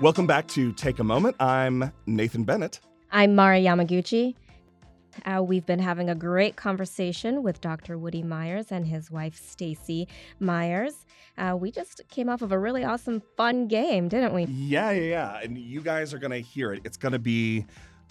Welcome back to Take a Moment. I'm Nathan Bennett. I'm Mara Yamaguchi. Uh, we've been having a great conversation with Dr. Woody Myers and his wife Stacy Myers. Uh, we just came off of a really awesome, fun game, didn't we? Yeah, yeah, yeah. And you guys are going to hear it. It's going to be.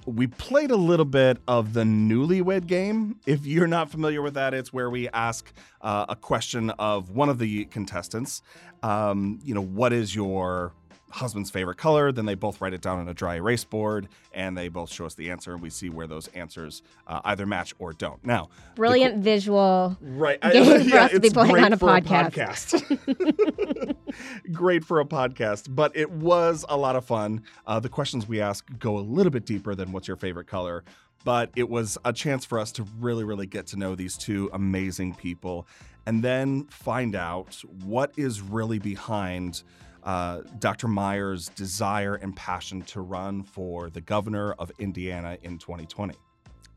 We played a little bit of the newlywed game. If you're not familiar with that, it's where we ask uh, a question of one of the contestants. Um, you know, what is your husband's favorite color. Then they both write it down on a dry erase board and they both show us the answer and we see where those answers uh, either match or don't. Now, brilliant co- visual right. for yeah, us to be playing on a podcast. A podcast. great for a podcast, but it was a lot of fun. Uh, the questions we ask go a little bit deeper than what's your favorite color. But it was a chance for us to really, really get to know these two amazing people and then find out what is really behind uh, Dr. Myers' desire and passion to run for the governor of Indiana in 2020.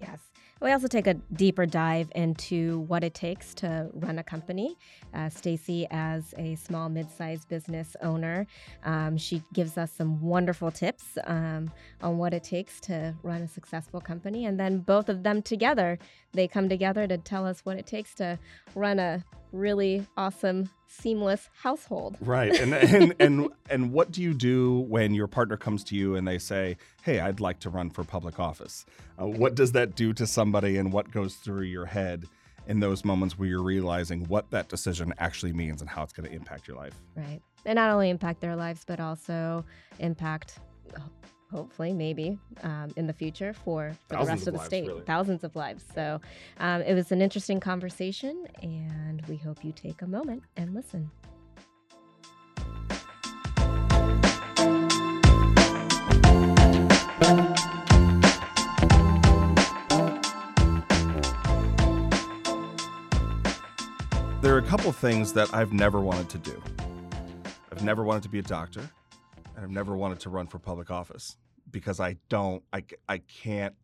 Yes. We also take a deeper dive into what it takes to run a company. Uh, Stacy, as a small, mid-sized business owner, um, she gives us some wonderful tips um, on what it takes to run a successful company. And then both of them together, they come together to tell us what it takes to run a really awesome seamless household. Right. And and and and what do you do when your partner comes to you and they say, "Hey, I'd like to run for public office." Uh, what does that do to somebody and what goes through your head in those moments where you're realizing what that decision actually means and how it's going to impact your life? Right. And not only impact their lives but also impact hopefully, maybe um, in the future for, for the rest of, of the lives, state, really. thousands of lives. So um, it was an interesting conversation, and we hope you take a moment and listen. Couple things that I've never wanted to do. I've never wanted to be a doctor. And I've never wanted to run for public office because I don't, I, I can't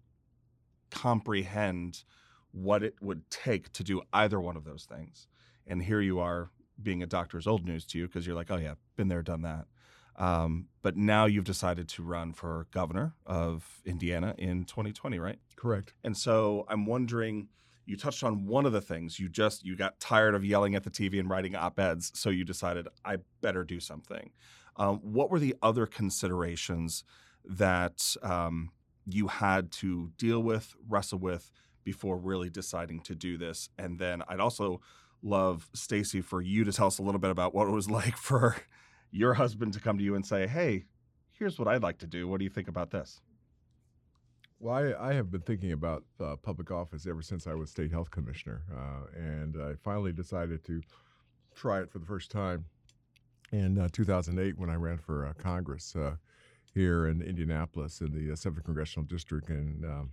comprehend what it would take to do either one of those things. And here you are being a doctor is old news to you because you're like, oh yeah, been there, done that. Um, but now you've decided to run for governor of Indiana in 2020, right? Correct. And so I'm wondering, you touched on one of the things you just you got tired of yelling at the TV and writing op-eds, so you decided I better do something. Um, what were the other considerations that um, you had to deal with, wrestle with before really deciding to do this? And then I'd also love Stacy for you to tell us a little bit about what it was like for your husband to come to you and say, "Hey, here's what I'd like to do. What do you think about this?" Well, I, I have been thinking about uh, public office ever since I was state health commissioner, uh, and I finally decided to try it for the first time in uh, 2008 when I ran for uh, Congress uh, here in Indianapolis in the 7th uh, Congressional District. And um,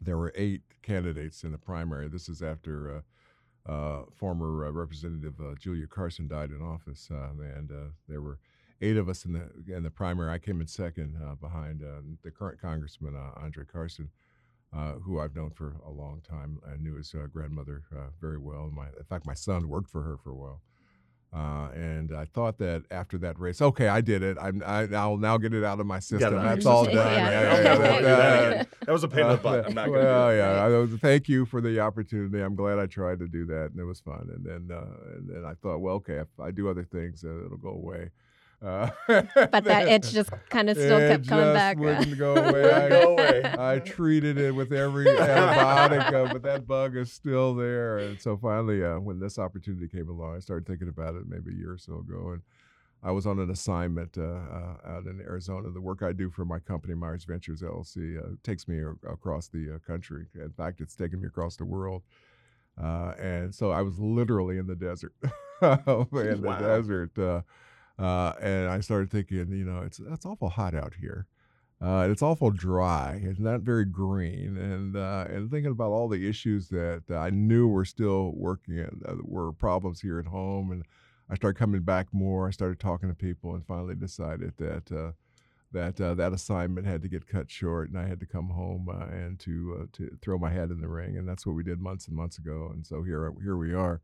there were eight candidates in the primary. This is after former Representative Julia Carson died in office. and there were eight of us in the, in the primary. I came in second behind the current Congressman, Andre Carson. Uh, who I've known for a long time. I knew his uh, grandmother uh, very well. My, in fact, my son worked for her for a while. Uh, and I thought that after that race, okay, I did it. I'm, I, will now get it out of my system. Yeah, That's all done. that was a pain in the butt. I'm not well, yeah. Was, thank you for the opportunity. I'm glad I tried to do that, and it was fun. And then, uh, and then I thought, well, okay, if I do other things, uh, it'll go away. Uh, but that itch just kind of still kept coming back. It wouldn't go away. I, go away. I treated it with every antibiotic, uh, but that bug is still there. And so finally, uh, when this opportunity came along, I started thinking about it maybe a year or so ago, and I was on an assignment uh, uh, out in Arizona. The work I do for my company, Myers Ventures LLC, uh, takes me across the country. In fact, it's taken me across the world. and so I was literally in the desert, in wow. the desert uh, and I started thinking, you know, it's that's awful hot out here. Uh, it's awful dry. It's not very green, and uh, and thinking about all the issues that I knew were still working, and uh, were problems here at home, and I started coming back more. I started talking to people, and finally decided that uh, that uh, that assignment had to get cut short, and I had to come home and to to throw my hat in the ring, and that's what we did months and months ago, and so here here we are.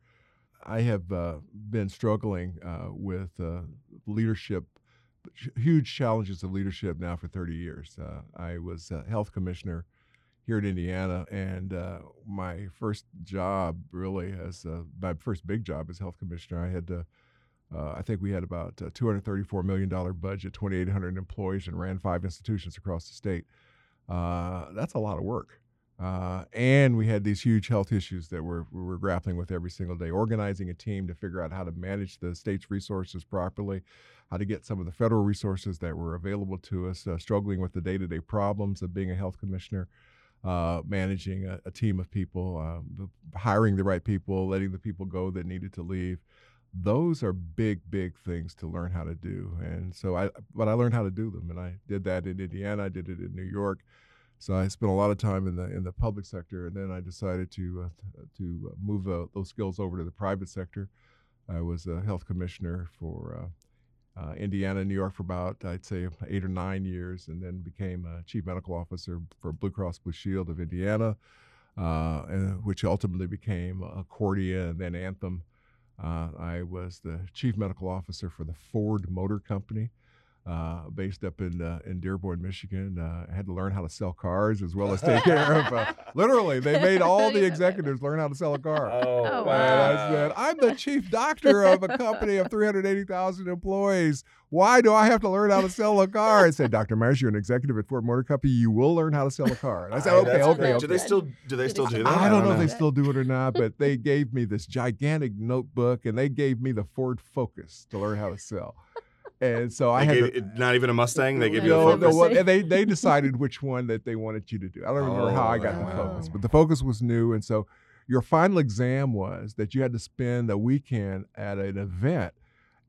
I have uh, been struggling uh, with uh, leadership huge challenges of leadership now for 30 years. Uh, I was health commissioner here in Indiana, and uh, my first job really as my first big job as health commissioner, I had to. I think we had about a $234 million budget, 2,800 employees, and ran five institutions across the state. That's a lot of work. Uh, and we had these huge health issues that we're, we were grappling with every single day, organizing a team to figure out how to manage the state's resources properly, how to get some of the federal resources that were available to us, uh, struggling with the day to day problems of being a health commissioner uh, managing a, a, team of people, um, hiring the right people, letting the people go that needed to leave. Those are big, big things to learn how to do. And so I, but I learned how to do them, and I did that in Indiana. I did it in New York. So I spent a lot of time in the in the public sector, and then I decided to uh, to move uh, those skills over to the private sector. I was a health commissioner for uh, uh, Indiana, New York for about, I'd say, eight or nine years, and then became a chief medical officer for Blue Cross Blue Shield of Indiana, uh, and, which ultimately became Accordia and then Anthem. Uh, I was the chief medical officer for the Ford Motor Company, uh, based up in uh, in Dearborn, Michigan. Uh, had to learn how to sell cars as well as take care of. Uh, literally, they made all the executives learn how to sell a car. Oh, oh wow. And I said, "I'm the chief doctor of a company of 380,000 employees. Why do I have to learn how to sell a car?" I said, "Dr. Myers, you're an executive at Ford Motor Company. You will learn how to sell a car." And I said, "Okay, okay, okay." Do they still do they still do that? I don't know if they still do it or not, but they gave me this gigantic notebook and they gave me the Ford Focus to learn how to sell and so I had not even a Mustang. They gave you no, the Focus. No, they they decided which one that they wanted you to do. I don't remember oh, how I got wow. the oh. Focus, but the Focus was new, and so your final exam was that you had to spend a weekend at an event,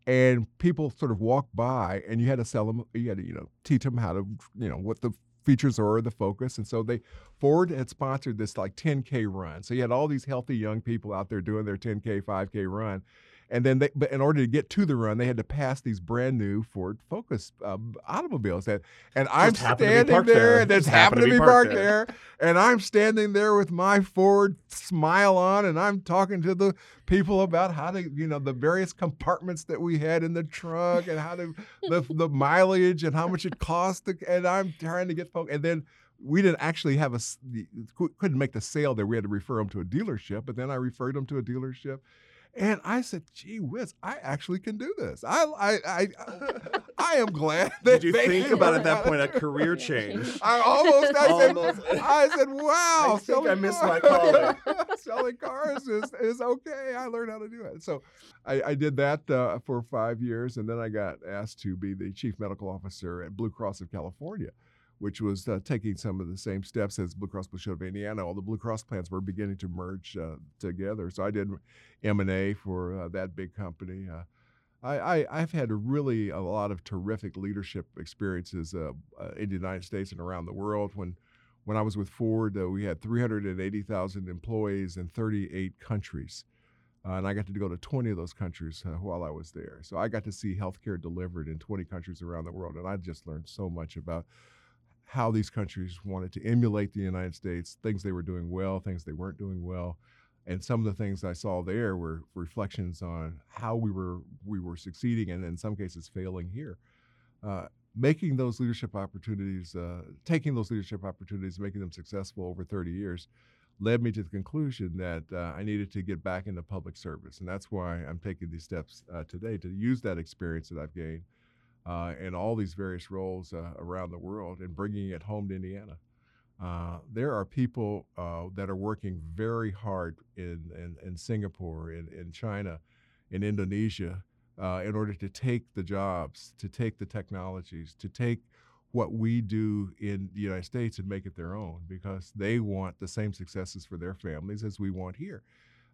and people sort of walked by, and you had to sell them. You had to you know teach them how to you know what the features are the focus and so they ford had sponsored this like 10k run so you had all these healthy young people out there doing their 10k 5k run and then they, but in order to get to the run, they had to pass these brand new Ford Focus um, automobiles. That, and I'm standing there, there, and there's happened to be parked, there. there, and I'm standing there with my Ford smile on, and I'm talking to the people about how to, you know, the various compartments that we had in the trunk, and how to the, the mileage and how much it cost, to, and I'm trying to get folks, and then we didn't actually have a couldn't make the sale there. We had to refer them to a dealership, but then I referred them to a dealership and I said, "Gee whiz, I actually can do this. I, I, I, I am glad that." Did you think about at that point a career change? I almost, I almost. said, I said, "Wow, I think I missed my calling. selling cars is is okay. I learned how to do it." So, I, I did that uh, for five years, and then I got asked to be the chief medical officer at Blue Cross of California which was uh, taking some of the same steps as Blue Cross Blue Shield of Indiana. All the Blue Cross plans were beginning to merge uh, together. So I did M and A for uh, that big company. Uh, I, have had really a lot of terrific leadership experiences uh, uh, in the United States and around the world. When when I was with Ford, we had 380,000 employees in 38 countries. and I got to go to 20 of those countries while I was there. So I got to see healthcare delivered in 20 countries around the world. And I just learned so much about how these countries wanted to emulate the United States, things they were doing well, things they weren't doing well. And some of the things I saw there were reflections on how we were we were succeeding and in some cases failing here. Uh, making those leadership opportunities, uh, taking those leadership opportunities, making them successful over 30 years, led me to the conclusion that uh, I needed to get back into public service, and that's why I'm taking these steps uh, today to use that experience that I've gained uh, in all these various roles uh, around the world and bringing it home to Indiana. Uh, there are people uh, that are working very hard in, in, in Singapore, in, in China, in Indonesia, uh, in order to take the jobs, to take the technologies, to take what we do in the United States and make it their own because they want the same successes for their families as we want here.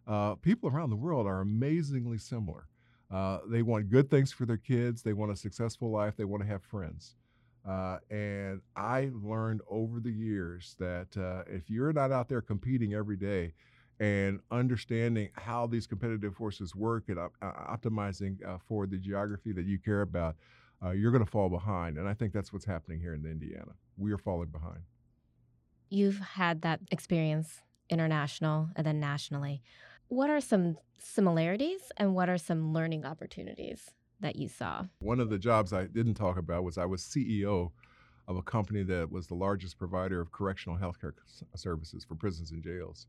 Uh, people around the world are amazingly similar. Uh, they want good things for their kids. They want a successful life. They want to have friends. Uh, and I learned over the years that uh, if you're not out there competing every day and understanding how these competitive forces work and uh, optimizing uh, for the geography that you care about, you're going to fall behind. And I think that's what's happening here in Indiana. We are falling behind. You've had that experience international and then nationally what are some similarities and what are some learning opportunities that you saw? One of the jobs I didn't talk about was I was CEO of a company that was the largest provider of correctional healthcare services for prisons and jails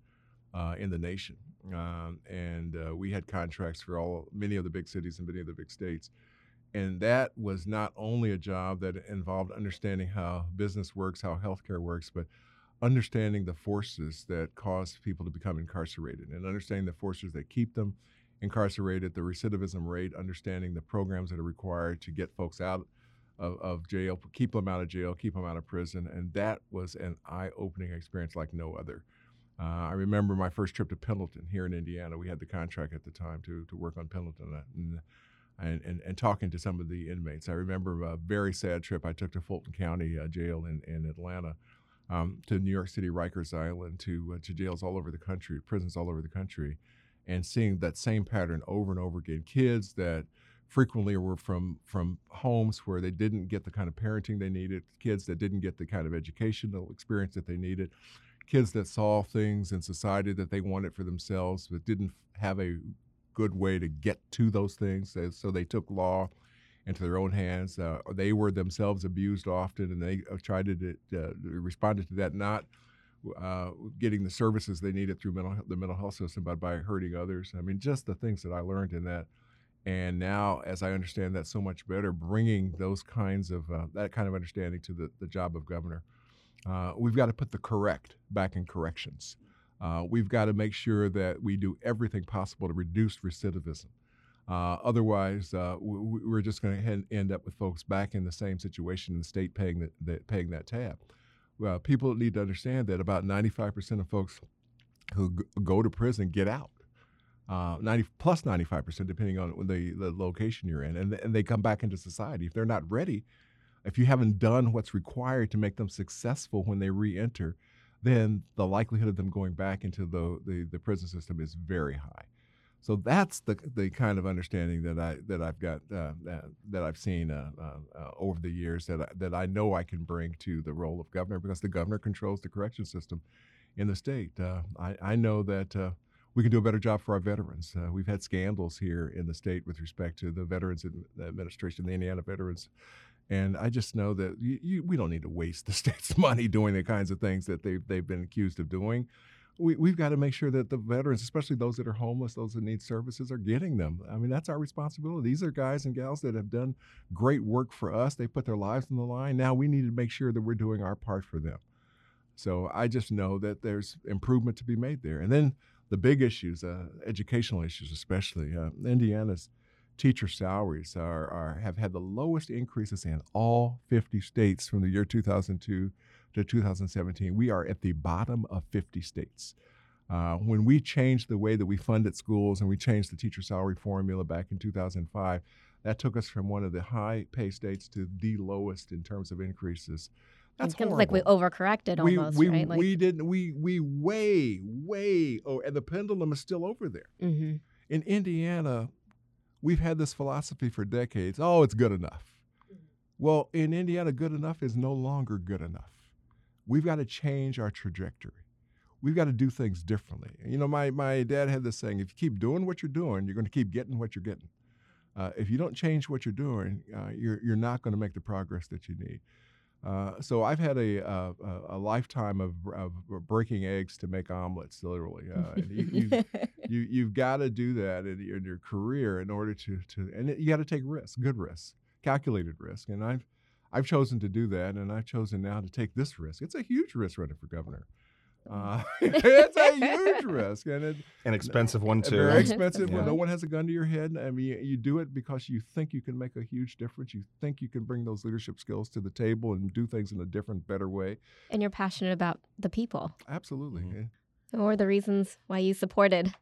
uh, in the nation. Um, and uh, we had contracts for all many of the big cities and many of the big states. And that was not only a job that involved understanding how business works, how healthcare works, but understanding the forces that cause people to become incarcerated and understanding the forces that keep them incarcerated, the recidivism rate, understanding the programs that are required to get folks out of, of jail, keep them out of jail, keep them out of prison. And that was an eye opening experience like no other. Uh, I remember my first trip to Pendleton here in Indiana. We had the contract at the time to, to work on Pendleton. Uh, and, and, and, and, talking to some of the inmates. I remember a very sad trip I took to Fulton County uh, Jail in, in Atlanta, um, to New York City, Rikers Island, to, uh, to jails all over the country, prisons all over the country, and seeing that same pattern over and over again. Kids that frequently were from from homes where they didn't get the kind of parenting they needed, kids that didn't get the kind of educational experience that they needed, kids that saw things in society that they wanted for themselves but didn't have a good way to get to those things. So they took law into their own hands. Uh, they were themselves abused often, and they uh, tried to uh, responded to that not uh, getting the services they needed through mental, the mental health system, but by hurting others. I mean, just the things that I learned in that. And now, as I understand that so much better, bringing those kinds of uh, that kind of understanding to the, the job of governor, uh, we've got to put the correct back in corrections. We've got to make sure that we do everything possible to reduce recidivism. Uh, otherwise, uh, we, are just going to end up with folks back in the same situation in the state paying that, paying that tab. Well, people need to understand that about 95% of folks who go to prison get out. Uh, 90 plus 95% depending on the, the location you're in and, and they come back into society if they're not ready if you haven't done what's required to make them successful when they re-enter then the likelihood of them going back into the, the, the prison system is very high. So that's the the kind of understanding that I that I've got uh, that, that I've seen uh, uh, uh, over the years that I, that I know I can bring to the role of governor because the governor controls the correction system in the state. Uh, I, I know that uh, we can do a better job for our veterans. we've had scandals here in the state with respect to the Veterans Administration, the Indiana Veterans and I just know that you, you, we don't need to waste the state's money doing the kinds of things that they've, they've been accused of doing. We, we've got to make sure that the veterans, especially those that are homeless, those that need services, are getting them. I mean, that's our responsibility. These are guys and gals that have done great work for us. They put their lives on the line. Now we need to make sure that we're doing our part for them. So I just know that there's improvement to be made there. And then the big issues, uh, educational issues, especially. Uh, Indiana's teacher salaries are, are, have had the lowest increases in all 50 states from the year 2002 to 2017. We are at the bottom of 50 states. Uh, when we changed the way that we funded schools and we changed the teacher salary formula back in 2005, that took us from one of the high pay states to the lowest in terms of increases. That's kind of like we overcorrected almost, we, right? Like... We didn't. We we way way. Oh, and the pendulum is still over there. Mm-hmm. In Indiana, we've had this philosophy for decades oh, it's good enough. Well, in Indiana, good enough is no longer good enough. We've got to change our trajectory. We've got to do things differently. You know, my, my dad had this saying if you keep doing what you're doing, you're going to keep getting what you're getting. Uh, if you don't change what you're doing, uh, you're, you're not going to make the progress that you need. Uh, so I've had a, a, a lifetime of, of, breaking eggs to make omelets, literally. Uh, you, have you, you, got to do that in your, in your, career in order to, to and it, you got to take risks, good risks, calculated risk. And I've, I've chosen to do that, and I've chosen now to take this risk. It's a huge risk running for governor. Uh, it's a huge risk and it, an expensive one too. Very expensive. yeah. When no one has a gun to your head. I mean, you, you, do it because you think you can make a huge difference. You think you can bring those leadership skills to the table and do things in a different, better way. And you're passionate about the people. Absolutely. Mm-hmm. And what were the reasons why you supported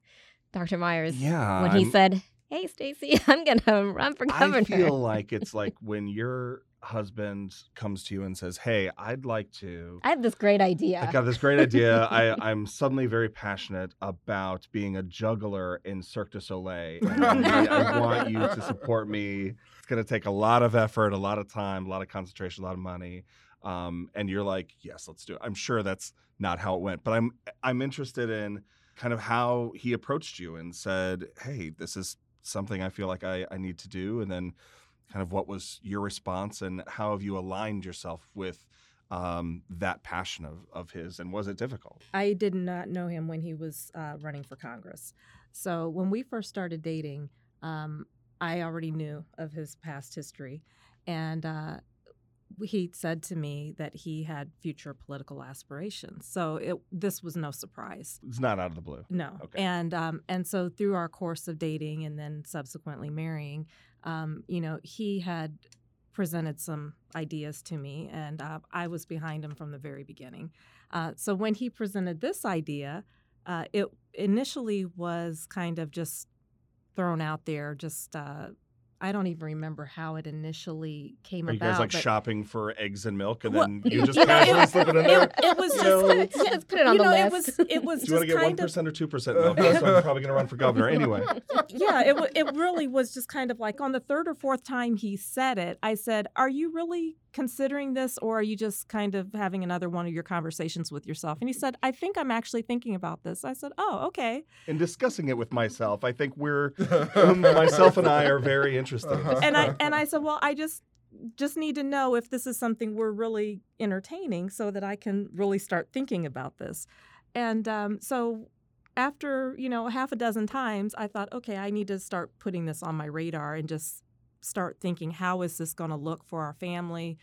Dr. Myers? Yeah, when he I'm, said, "Hey, Stacy, I'm gonna run for governor." I feel like it's like when you're husband comes to you and says, "Hey, I'd like to." I have this great idea. I got this great idea. I, I'm suddenly very passionate about being a juggler in Cirque du Soleil. And I, I want you to support me. It's going to take a lot of effort, a lot of time, a lot of concentration, a lot of money. Um, and you're like, "Yes, let's do it." I'm sure that's not how it went, but I'm I'm interested in kind of how he approached you and said, "Hey, this is something I feel like I, I need to do? And then kind of what was your response and how have you aligned yourself with um, that passion of, of his and was it difficult? I did not know him when he was uh, running for Congress. So when we first started dating, um, I already knew of his past history. And uh, he said to me that he had future political aspirations. So it, this was no surprise. It's not out of the blue. No. Okay. And um, and so through our course of dating and then subsequently marrying, um, you know, he had presented some ideas to me, and uh, I was behind him from the very beginning. Uh, so when he presented this idea, uh, it initially was kind of just thrown out there, just uh, I don't even remember how it initially came Are you about. guys like but- shopping for eggs and milk and Well, then you just casually slip it in there? It, it was You just, yeah, Let's put it on you the know, list. It was, it was Do you want to get one of or two percent milk? That's why I'm probably gonna run for governor anyway. yeah, it, it really was just kind of like on the third or fourth time he said it, I said, Are you really considering this or are you just kind of having another one of your conversations with yourself? And he said, I think I'm actually thinking about this. I said, Oh, okay. In discussing it with myself, I think we're um, myself and I are very interested. in this. And I and I said, Well, I just just need to know if this is something we're really entertaining so that I can really start thinking about this. And um, so after, you know, half a dozen times, I thought, okay, I need to start putting this on my radar and just start thinking, how is this going to look for our family?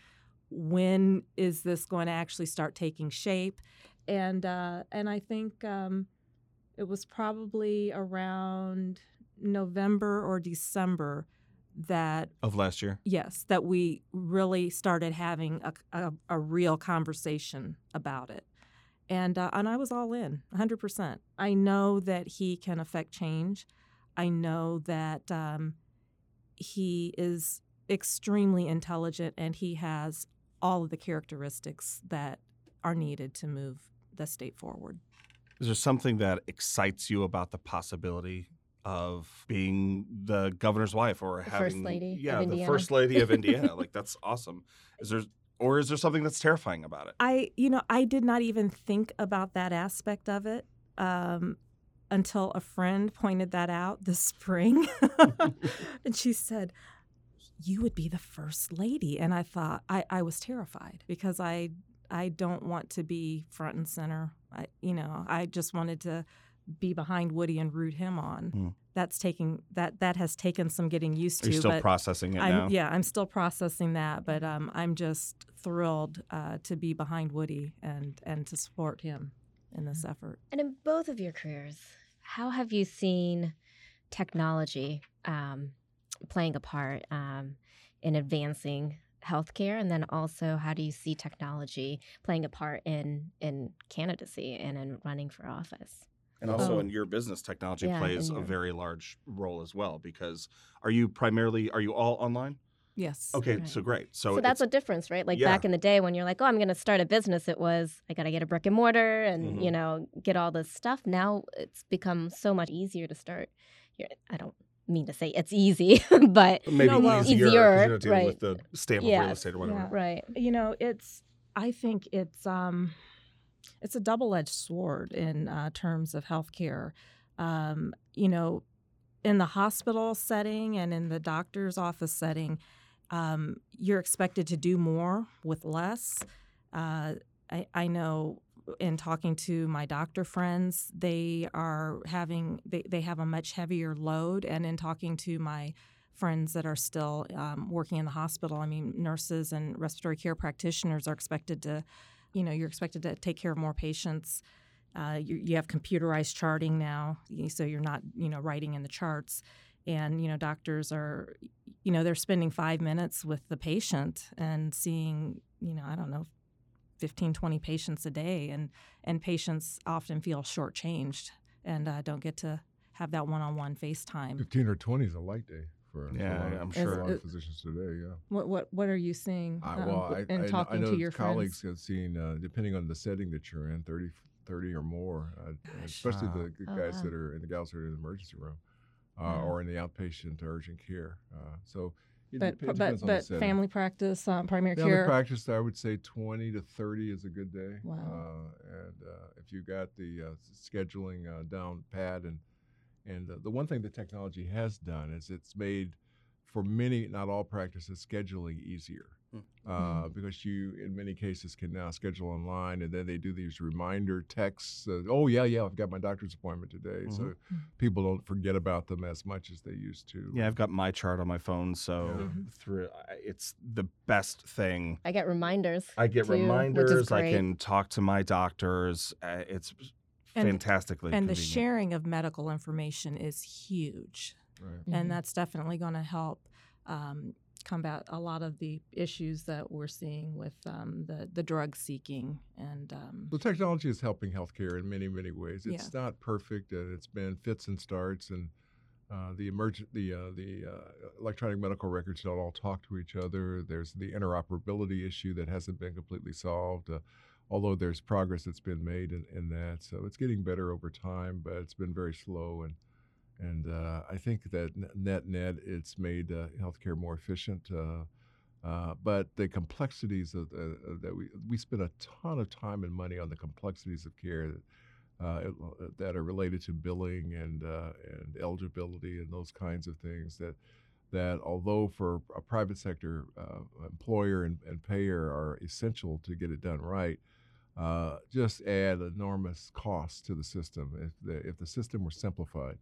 When is this going to actually start taking shape? And uh, and I think um, it was probably around November or December that Of last year. yes that we really started having a, a, a real conversation about it and uh, and I was all in 100% I know that he can affect change I know that um, he is extremely intelligent and he has all of the characteristics that are needed to move the state forward Is there something that excites you about the possibility of being the governor's wife or The having first lady of yeah, the Indiana. first lady of Indiana? like that's awesome. Is there or is there something that's terrifying about it? I, you know, I did not even think about that aspect of it um, until a friend pointed that out this spring. and she said, You would be the first lady. And I thought, I, I was terrified because I, I don't want to be front and center. I, you know, I just wanted to be behind Woody and root him on. Mm. That's taking that that has taken some getting used Are to. you still but processing it I'm, now? Yeah, I'm still processing that, but um, I'm just thrilled uh, to be behind Woody and and to support him in this effort. And in both of your careers, how have you seen technology um, playing a part um, in advancing healthcare? And then also, how do you see technology playing a part in in candidacy and in running for office? And also Oh. in your business, technology Yeah, plays in a very large role as well. Because are you primarily are you all online? Yes. Okay, Right. so great. So, So, that's a difference, right? Like Yeah. back in the day when you're like, oh, I'm going to start a business, it was I got to get a brick and mortar and Mhm. you know get all this stuff. Now it's become so much easier to start. Your, I don't mean to say it's easy, but maybe No, well- Easier, you don't deal right. with the stamp of real estate or whatever. yeah. right. You know, it's. I think it's um, it's a double edged sword in uh, terms of healthcare. Um, you know, in the hospital setting and in the doctor's office setting, um, you're expected to do more with less. Uh, I, I know in talking to my doctor friends, they are having they, they have a much heavier load, and in talking to my friends that are still um, working in the hospital, I mean, nurses and respiratory care practitioners are expected to, you know, you're expected to take care of more patients. Uh, you, you have computerized charting now, so you're not, you know, writing in the charts. And you know, doctors are, you know, they're spending five minutes with the patient and seeing, you know, I don't know, 15, 20 patients a day, and and patients often feel shortchanged and uh, don't get to have that one-on-one FaceTime. 15 or 20 is a light day for, for Yeah, a lot yeah, I'm sure. a lot of Is- physicians today. Yeah. What what what are you seeing? I, um, well, I, in I, kn- talking I know to your colleagues friends? have seen, uh, depending on the setting that you're in, 30, 30 or more, uh, especially the, the Oh, guys wow. that are in the gals that are in the emergency room uh, Yeah. or in the outpatient urgent care. Uh, so But dep- but but family practice, um, primary Family care. practice, I would say 20 to 30 is a good day. Wow. Uh, and uh, if you got the uh, scheduling uh, down pat and And uh, the one thing that technology has done is it's made for many, not all practices, scheduling easier. Uh, because you, in many cases, can now schedule online, and then they do these reminder texts. Uh, oh yeah, yeah, I've got my doctor's appointment today, so Mhm. people don't forget about them as much as they used to. Yeah, I've got my chart on my phone, so Yeah. Mhm. through it's the best thing. I get reminders. I get too, which is reminders. I can talk to my doctors. Uh, it's And- fantastically and the sharing of medical information is huge. Right. Mhm. and that's definitely going to help um, combat a lot of the issues that we're seeing with um, the the drug seeking and um, The technology is helping healthcare in many, many ways. It's not perfect, and it's been fits and starts, and uh, the emergent, the uh, the uh, electronic medical records don't all talk to each other. There's the interoperability issue that hasn't been completely solved. Uh, although there's progress that's been made in, in that, so it's getting better over time, but it's been very slow and. And uh, I think that net net, it's made uh, healthcare more efficient. Uh, uh, but the complexities of uh, uh, that we we spend a ton of time and money on the complexities of care that are related to billing and and eligibility and those kinds of things that that although for a private sector employer and, and payer are essential to get it done right, uh, just add enormous costs to the system if the if the system were simplified.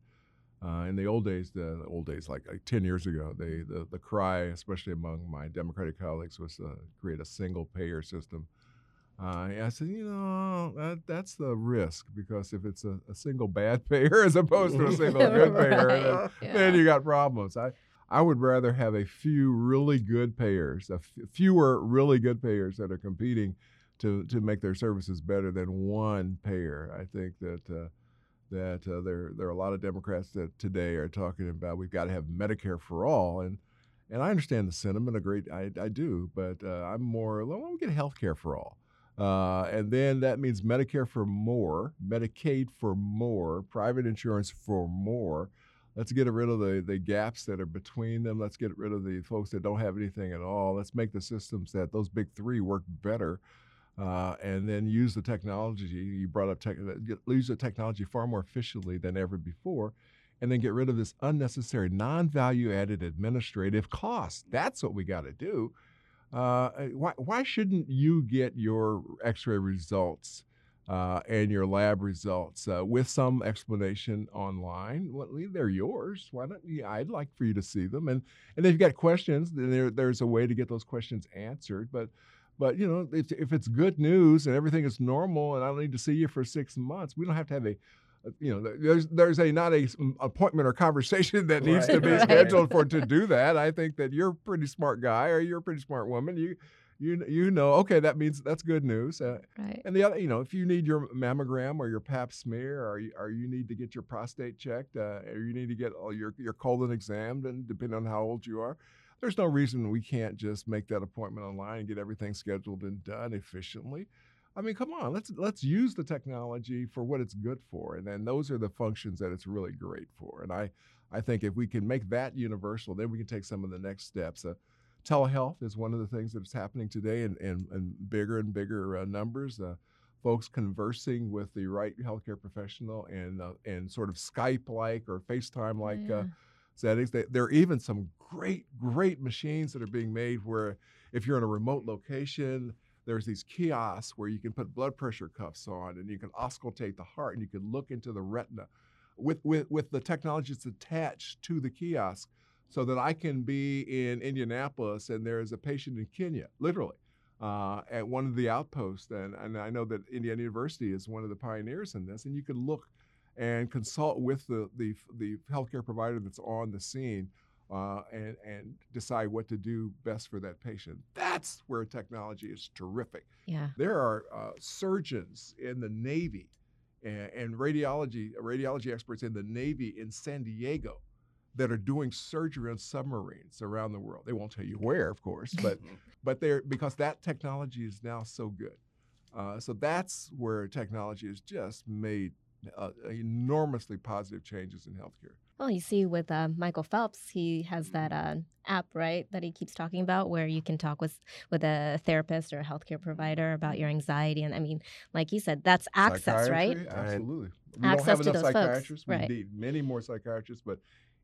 Uh, in the old days, the, old days, like, like 10 years ago, they, the, the cry, especially among my Democratic colleagues, was to create a single payer system. Uh, I said, you know, that, that's the risk because if it's a, a single bad payer as opposed to a single good payer, then, Right, then you got problems. I, I would rather have a few really good payers, a f- fewer really good payers that are competing to, to make their services better than one payer. I think that uh, that uh, there there are a lot of Democrats that today are talking about we've got to have Medicare for all, and and I understand the sentiment, a great I, I do, but uh, I'm more well, me get health care for all. Uh, and then that means Medicare for more, Medicaid for more, private insurance for more. Let's get rid of the, the gaps that are between them. Let's get rid of the folks that don't have anything at all. Let's make the systems that those big three work better. Uh, and then use the technology. You brought up tech, use the technology far more efficiently than ever before, and then get rid of this unnecessary non-value added administrative cost. That's what we got to do. Uh, why, why shouldn't you get your X-ray results uh, and your lab results uh, with some explanation online? Well, they're yours. Why don't you? I'd like for you to see them, and and if you've got questions, then there, there's a way to get those questions answered. But but you know, if, if it's good news and everything is normal, and I don't need to see you for six months, we don't have to have a, you know, there's there's a not a s- m- appointment or conversation that needs to be right. scheduled for to do that. I think that you're a pretty smart guy or you're a pretty smart woman. You you you know, okay, that means that's good news. Uh, Right. and the other, you know, if you need your mammogram or your Pap smear, or you, or you need to get your prostate checked, uh, or you need to get all your your colon examined, and depending on how old you are, there's no reason we can't just make that appointment online and get everything scheduled and done efficiently. I mean, come on, let's let's use the technology for what it's good for, and then those are the functions that it's really great for. And I I think if we can make that universal, then we can take some of the next steps. Uh, telehealth is one of the things that's happening today in, in bigger and bigger uh, numbers. Uh, folks conversing with the right healthcare professional and uh, and sort of Skype like or FaceTime like Yeah. uh, settings. There are even some great great machines that are being made where if you're in a remote location. There's these kiosks where you can put blood pressure cuffs on and you can auscultate the heart and you can look into the retina with, with, with the technology that's attached to the kiosk so that I can be in Indianapolis and there is a patient in Kenya, literally, uh, at one of the outposts. And, and I know that Indiana University is one of the pioneers in this. And you can look and consult with the, the, the healthcare provider that's on the scene uh, and, and decide what to do best for that patient. That's where technology is terrific. Yeah. There are uh, surgeons in the Navy and, and radiology radiology experts in the Navy in San Diego that are doing surgery on submarines around the world. They won't tell you where, of course, but but they're because that technology is now so good. Uh, so that's where technology has just made uh, enormously positive changes in healthcare. Well, you see with uh, Michael Phelps, he has that uh, app, right, that he keeps talking about, where you can talk with with a therapist or a healthcare provider about your anxiety, and I mean, like you said, that's access, right? Absolutely. We Access don't have to enough those folks, psychiatrists. We right. need many more psychiatrists, but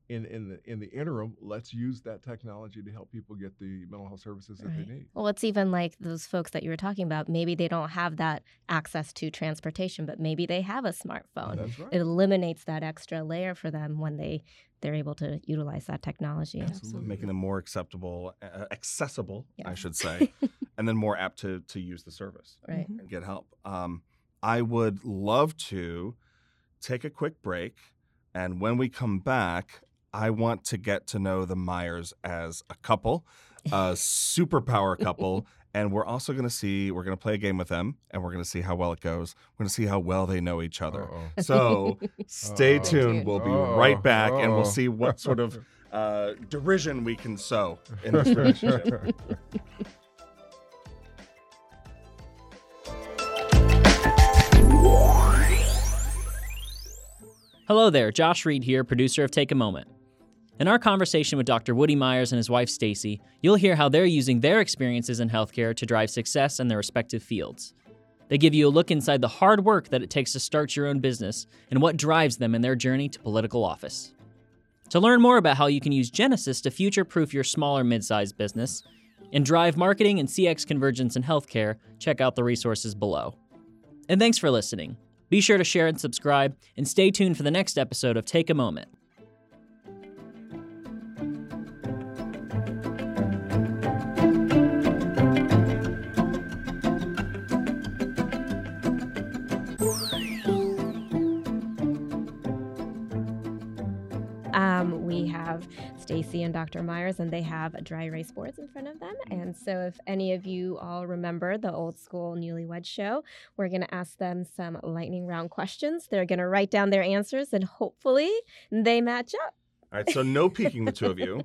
in, in the in the interim, let's use that technology to help people get the mental health services that Right. they need. Well, it's even like those folks that you were talking about. Maybe they don't have that access to transportation, but maybe they have a smartphone. That's right. It eliminates that extra layer for them when they they're able to utilize that technology. Absolutely. making them more acceptable, uh, accessible, I should say, and then more apt to to use the service Right. and get help. Um, I would love to take a quick break, and when we come back, I want to get to know the Myers as a couple, a superpower couple. And we're also going to see, we're going to play a game with them and we're going to see how well it goes. We're going to see how well they know each other. Uh-oh. So stay Uh-oh. tuned. We'll be Uh-oh. right back and we'll see what sort of uh, derision we can sow in this relationship. Hello there, Josh Reed here, producer of Take a Moment. In our conversation with Dr. Woody Myers and his wife Stacy, you'll hear how they're using their experiences in healthcare to drive success in their respective fields. They give you a look inside the hard work that it takes to start your own business and what drives them in their journey to political office. To learn more about how you can use Genesys to future proof your smaller mid sized business and drive marketing and CX convergence in healthcare, check out the resources below. And thanks for listening. Be sure to share and subscribe, and stay tuned for the next episode of Take a Moment. And Dr. Myers, and they have dry erase boards in front of them. Mm-hmm. And so, if any of you all remember the old school newlywed show, we're going to ask them some lightning round questions. They're going to write down their answers, and hopefully, they match up. All right, so no peeking the two of you.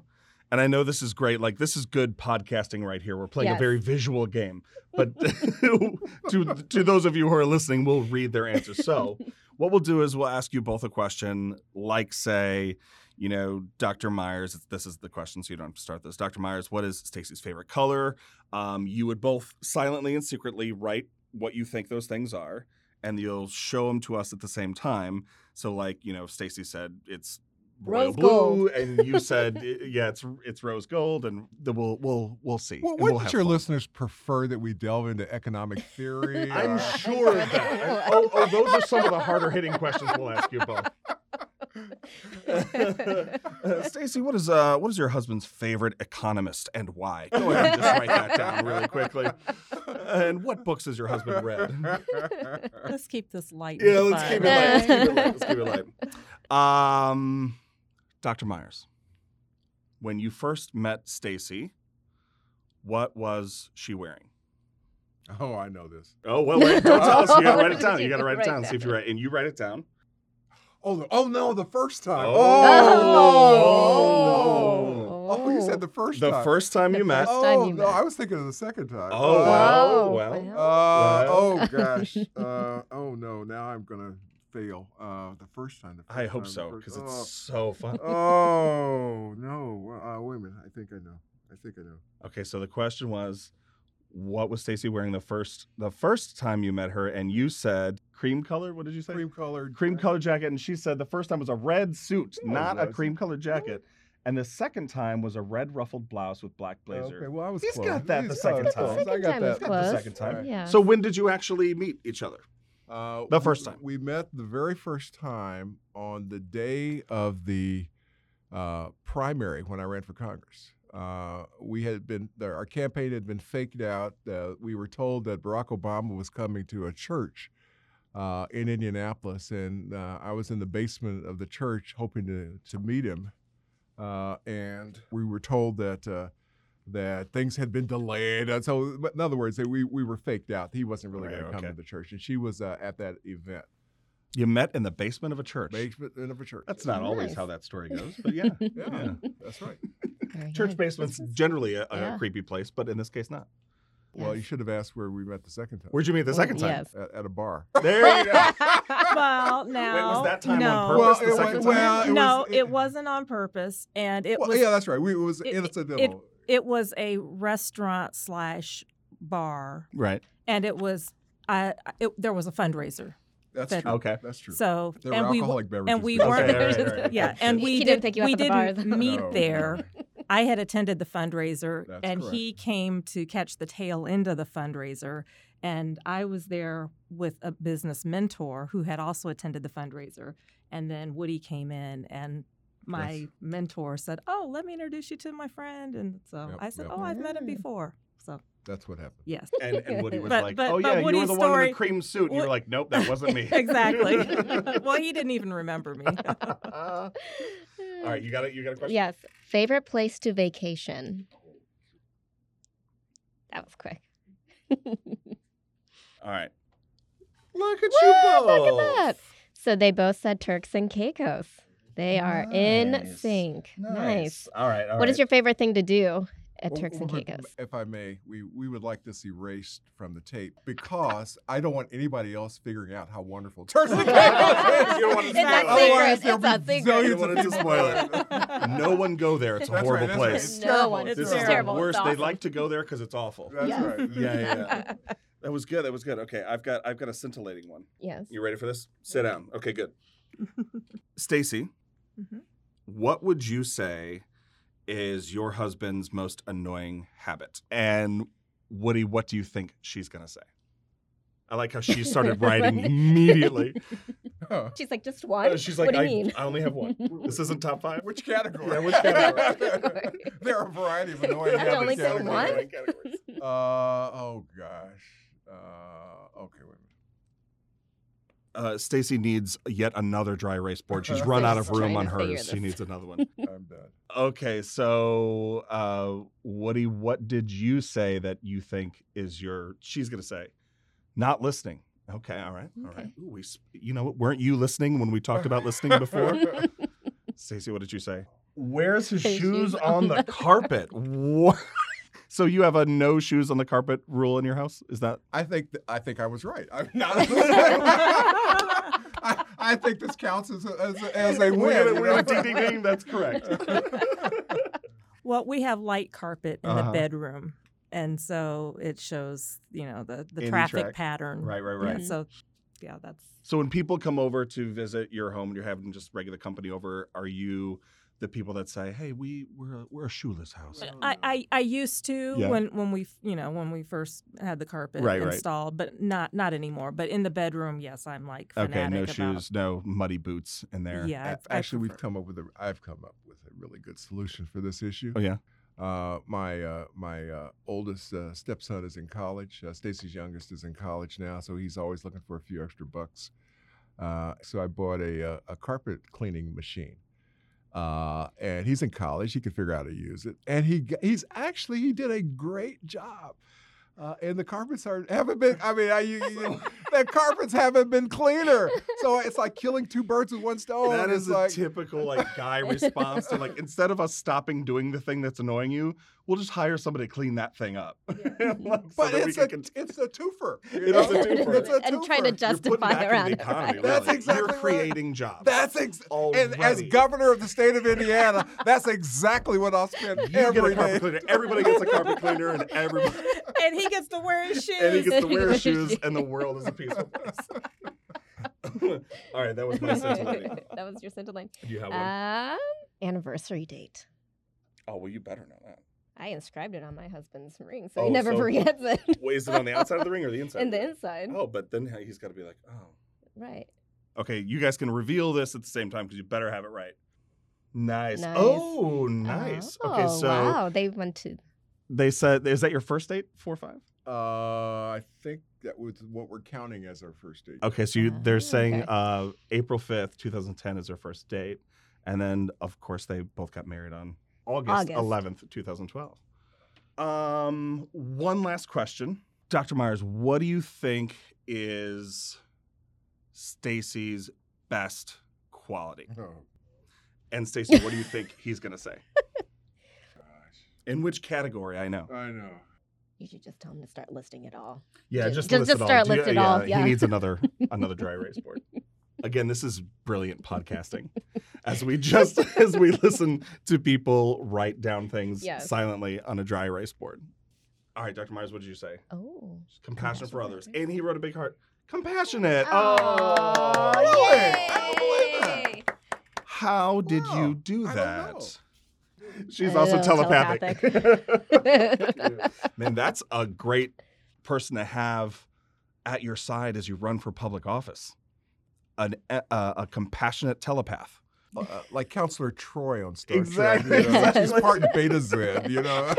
And I know this is great. Like this is good podcasting right here. We're playing a very visual game. But to to those of you who are listening, we'll read their answers. So what we'll do is we'll ask you both a question, like say, you know, Dr. Myers. This is the question, so you don't have to start this. Dr. Myers, what is Stacy's favorite color? Um, you would both silently and secretly write what you think those things are, and you'll show them to us at the same time. So, like, you know, Stacy said it's royal Rose blue, gold. and you said yeah, it's it's rose gold, and the, we'll we'll we'll see. Well, and we'll wouldn't your fun. listeners prefer that we delve into economic theory? I'm or- sure of that. oh, oh, those are some of the harder hitting questions we'll ask you both. Stacy, what is uh what is your husband's favorite economist and why? Go ahead and just write that down really quickly. And what books has your husband read? Let's keep this light. Yeah, let's keep it light. Let's keep it light. Let's keep it light. Um, Dr. Myers, when you first met Stacy, what was she wearing? oh, I know this. Oh well, wait, don't tell us. You gotta write it down. You You gotta write it down. See if you write, and you write it down. Oh, the, oh no, the first time. Oh. Oh, no. Oh, you said the first The time. first time The you met. first Oh, time you no, met. I was thinking of the second time. Oh, Uh, wow. Oh, well. well. Uh, oh gosh. Uh, oh no. Now I'm gonna fail. Uh, the first time. The first I hope time, the so first- because it's oh. so fun. oh no. Well, Uh, wait a minute. I think I know. I think I know. Okay, so the question was, what was Stacy wearing the first the first time you met her? And you said cream color. What did you say? Cream colored. cream colored jacket, and she said the first time was a red suit, Oh, not a cream colored jacket. And the second time was a red ruffled blouse with black blazer. Okay, well I was He's close. got that the second close. time. I Second got time that. is Got the second time. Right. Yeah. So when did you actually meet each other? Uh, The first time. we met the very first time on the day of the uh, primary when I ran for Congress. Uh, we had been our campaign had been faked out. Uh, we were told that Barack Obama was coming to a church uh, in Indianapolis, and uh, I was in the basement of the church hoping to to meet him. Uh, and we were told that. Uh, that things had been delayed. And so, in other words, we, we were faked out. He wasn't really Right, going to come okay. to the church, and she was uh, at that event. You met in the basement of a church. Basement of a church. That's not always how that story goes, but yeah. Yeah, yeah. that's right. Very Church good. basement's is- generally a, a yeah. creepy place, but in this case, not. Well, you should have asked where we met the second time. Where'd you meet the second time? Yes. At, at a bar. There you go. well, now that time on no. purpose Well, the it second was- time? well, it no, was- it, wasn't on purpose, and it Well, was yeah, that's right. We, it was it- incidental. it was a restaurant slash bar, Right. and it was I it, there was a fundraiser. that's that- true. Okay. That's true. So there and were we alcoholic beverages. and we weren't Okay, right, right, right. yeah, and He we didn't did, you out we to the bar, didn't meet No, there. no. I had attended the fundraiser, That's and correct. he came to catch the tail end of the fundraiser. And I was there with a business mentor who had also attended the fundraiser. And then Woody came in, and my Yes. mentor said, "Oh, let me introduce you to my friend." And so Yep, I said, yep. "Oh, I've met him before." So That's what happened. yes, And, and Woody was But- like, but- "Oh yeah, you were Woody's the one in the cream suit." And you were like, "Nope, that wasn't me." exactly. well, he didn't even remember me. All right, you got it. You got a question? Yes. Favorite place to vacation? That was quick. All right. Look at Woo, you both. Look at that. So they both said Turks and Caicos. They are in sync. Nice. All right. All What is right. your favorite thing to do at Well, Turks and well, Caicos? If I may, we, we would like this erased from the tape because I don't want anybody else figuring out how wonderful Turks and Caicos is. You don't want to spoil a it. Otherwise, secret. there'll It's be a secret. zillions You of to people spoil it. No one go there. It's a That's horrible right, that's right. place. No terrible. one. It's This It's is terrible. the It's worst. They awful. like to go there because it's awful. That's Yeah. right. Yeah, yeah, yeah. That was good. That was good. Okay, I've got I've got a scintillating one. Yes. You ready for this? Sit down. Okay, good. Stacy, Mhm. what would you say is your husband's most annoying habit? And Woody, what do you think she's gonna say? I like how she started writing immediately. Huh. She's like, just one? Uh, She's like, what do you I, mean? I only have one. This isn't top five. Which category? Yeah, which category? there are a variety of annoying You have habits only say categories. one? Categories. Uh, oh gosh. Uh, okay, wait a Uh, Stacy needs yet another dry erase board. She's run out of room on hers. She needs another one. I'm done. Okay, so uh, Woody, what did you say that you think is your? She's gonna say, not listening. Okay, all right, all right. Okay. Ooh, we, you know, what? weren't you listening when we talked about listening before? Stacy, what did you say? Wears his His shoes shoes on on the the- carpet. What? So you have a no shoes on the carpet rule in your house? Is that? I think th- I think I was right. I'm not. I, I think this counts as a, as a, as a win. We're we're ding ding ding. That's correct. well, we have light carpet in Uh-huh. the bedroom, and so it shows you know the the Any traffic track. pattern. right, right, Yeah, right. so yeah, that's So when people come over to visit your home and you're having just regular company over, are you the people that say, "Hey, we we're a, we're a shoeless house"? I, I, I used to Yeah. when when we you know when we first had the carpet Right, right. installed, but not not anymore. But in the bedroom, yes, I'm like Okay, no about, shoes, no muddy boots in there. Yeah, I- A- I Actually, we've come up with a. I've come up with a really good solution for this issue. Oh yeah. Uh, my uh, my uh, oldest uh, stepson is in college. Uh, Stacy's youngest is in college now, so he's always looking for a few extra bucks. Uh, so I bought a uh, a carpet cleaning machine, uh, and he's in college. He can figure out how to use it, and he he's actually he did a great job. Uh, and the carpets are haven't been. I mean, I, you, you, the carpets haven't been cleaner. So it's like killing two birds with one stone. That is a like, typical like guy response to like instead of us stopping doing the thing that's annoying you, we'll just hire somebody to clean that thing up. Like, But that we it's can a cont- it's a twofer. you It is a twofer. It's a and trying to twofer. You're justify around the it. economy. That's really. exactly You're right. creating jobs. That's ex- and as governor of the state of Indiana, that's exactly what I'll spend you get a carpet day. cleaner. Everybody gets a carpet cleaner, and everybody and he gets to wear his shoes. and he gets to wear Wear shoes, shoes. and the world is a peaceful place. All right, that was my scintillating. that was your scintillating. Do you have one? Um, anniversary date. oh well, you better know that. I inscribed it on my husband's ring, so Oh, he never so- forgets it. Wait, is it on the outside of the ring or the inside? In the ring? inside. Oh, but then he's got to be like, oh. Right. Okay, you guys can reveal this at the same time because you better have it right. Nice. Nice. Oh, nice. okay, Oh, so wow, they went to. They said, is that your first date? Four or five? Uh, I think that was what we're counting as our first date. Okay, so you, they're Ah, saying okay. uh, April 5th, 2010 is their first date. And then, of course, they both got married on August, August. 11th, 2012. Um, one last question. Dr. Myers, what do you think is Stacy's best quality? Oh, And Stacy, what do you think he's going to say? Gosh. In which category? I know. I know. You should just tell him to start listing it all. Yeah, just, just- list just it all. start Do you- list it all, yeah. He needs another another dry erase board. Again, this is brilliant podcasting. As we just as we listen to people write down things Yes. silently on a dry erase board. All right, Dr. Myers, what did you say? Oh. Compassion for Compassion for others. others. And he wrote a big heart. Compassionate. Oh, Oh, really? I don't believe that. How did Wow, you do I don't that? Know. She's A also little telepathic. telepathic. Man, that's a great person to have at your side as you run for public office. An, a, uh, a compassionate telepath. Uh, like Counselor Troi on Star Exactly. Trek. You know? Yes. She's part Betazed, you know.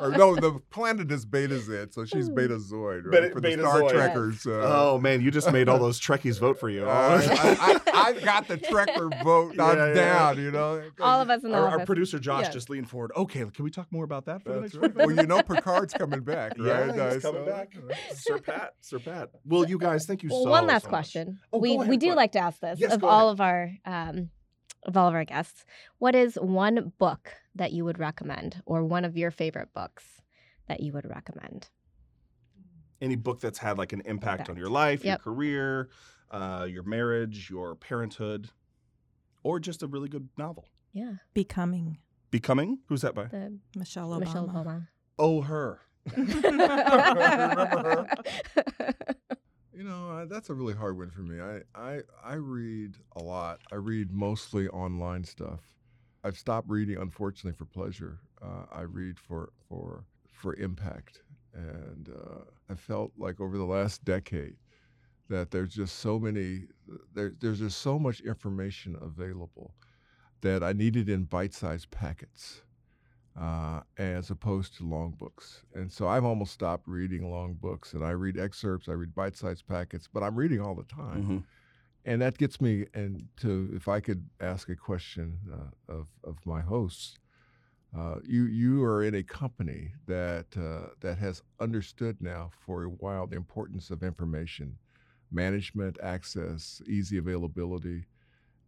or no, the planet is Betazed, so she's Betazoid, right? Beta- For the Beta Star Zoid. Trekkers. Uh, oh man, you just made all those Trekkies vote for you. uh, I, I, I've got the Trekker vote Yeah, knocked yeah, yeah. down, you know. All of us in the our, our producer Josh Yes. just leaned forward. Okay, can we talk more about that for the next right. Well, you know Picard's coming back, right? Yeah, he's Uh, coming so- back. Sir Pat, Sir Pat. Well, you guys, thank you Well, so one last so question. Oh, we ahead, we do like to ask this Yes, of all of our um, of all of our guests. What is one book that you would recommend, or one of your favorite books that you would recommend? Any book that's had like an impact on your life, Yep. your career, uh, your marriage, your parenthood, or just a really good novel. Yeah, Becoming Becoming? Who's that by? the Michelle Obama. Michelle Obama. Oh, her. Remember You know, uh, that's a really hard one for me. I, I I read a lot. I read mostly online stuff. I've stopped reading, unfortunately, for pleasure. Uh, I read for for for impact, and uh, I felt like over the last decade that there's just so many there, there's just so much information available that I needed in bite-sized packets uh, as opposed to long books. And so I've almost stopped reading long books and I read excerpts, I read bite sized packets, but I'm reading all the time. Mhm. And that gets me into if I could ask a question uh, of, of my hosts. Uh, you you are in a company that uh, that has understood now for a while the importance of information management, access, easy availability,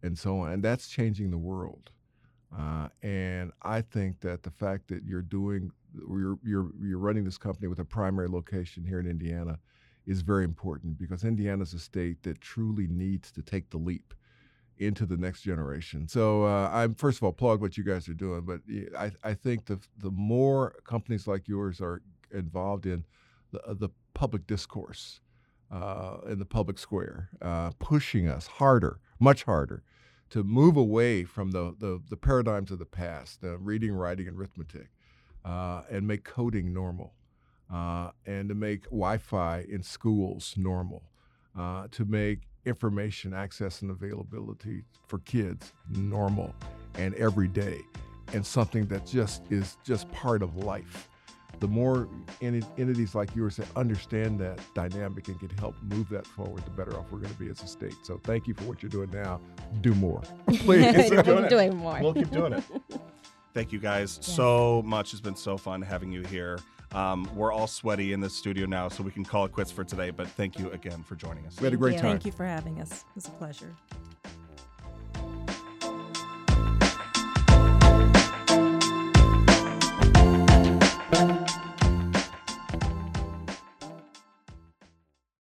and so on, and that's changing the world. Uh, and I think that the fact that you're doing, you're, you're, you're running this company with a primary location here in Indiana is very important because Indiana's a state that truly needs to take the leap into the next generation. So uh, I'm first of all applaud what you guys are doing, but I, I think the the more companies like yours are involved in the, the public discourse uh, in the public square, uh, pushing us harder, much harder, to move away from the, the, the paradigms of the past, uh, reading, writing, and arithmetic, uh, and make coding normal, uh, and to make Wi Fi in schools normal, uh, to make information access and availability for kids normal and every day, and something that just is just part of life. The more entities like yours that understand that dynamic and can help move that forward, the better off we're going to be as a state. So, thank you for what you're doing now. Do more, please. Keep doing it. doing more. We'll keep doing it. Thank you guys Yes. so much. It's been so fun having you here. Um, we're all sweaty in the studio now, so we can call it quits for today. But thank you again for joining us. We had a great you. time. Thank you for having us. It was a pleasure.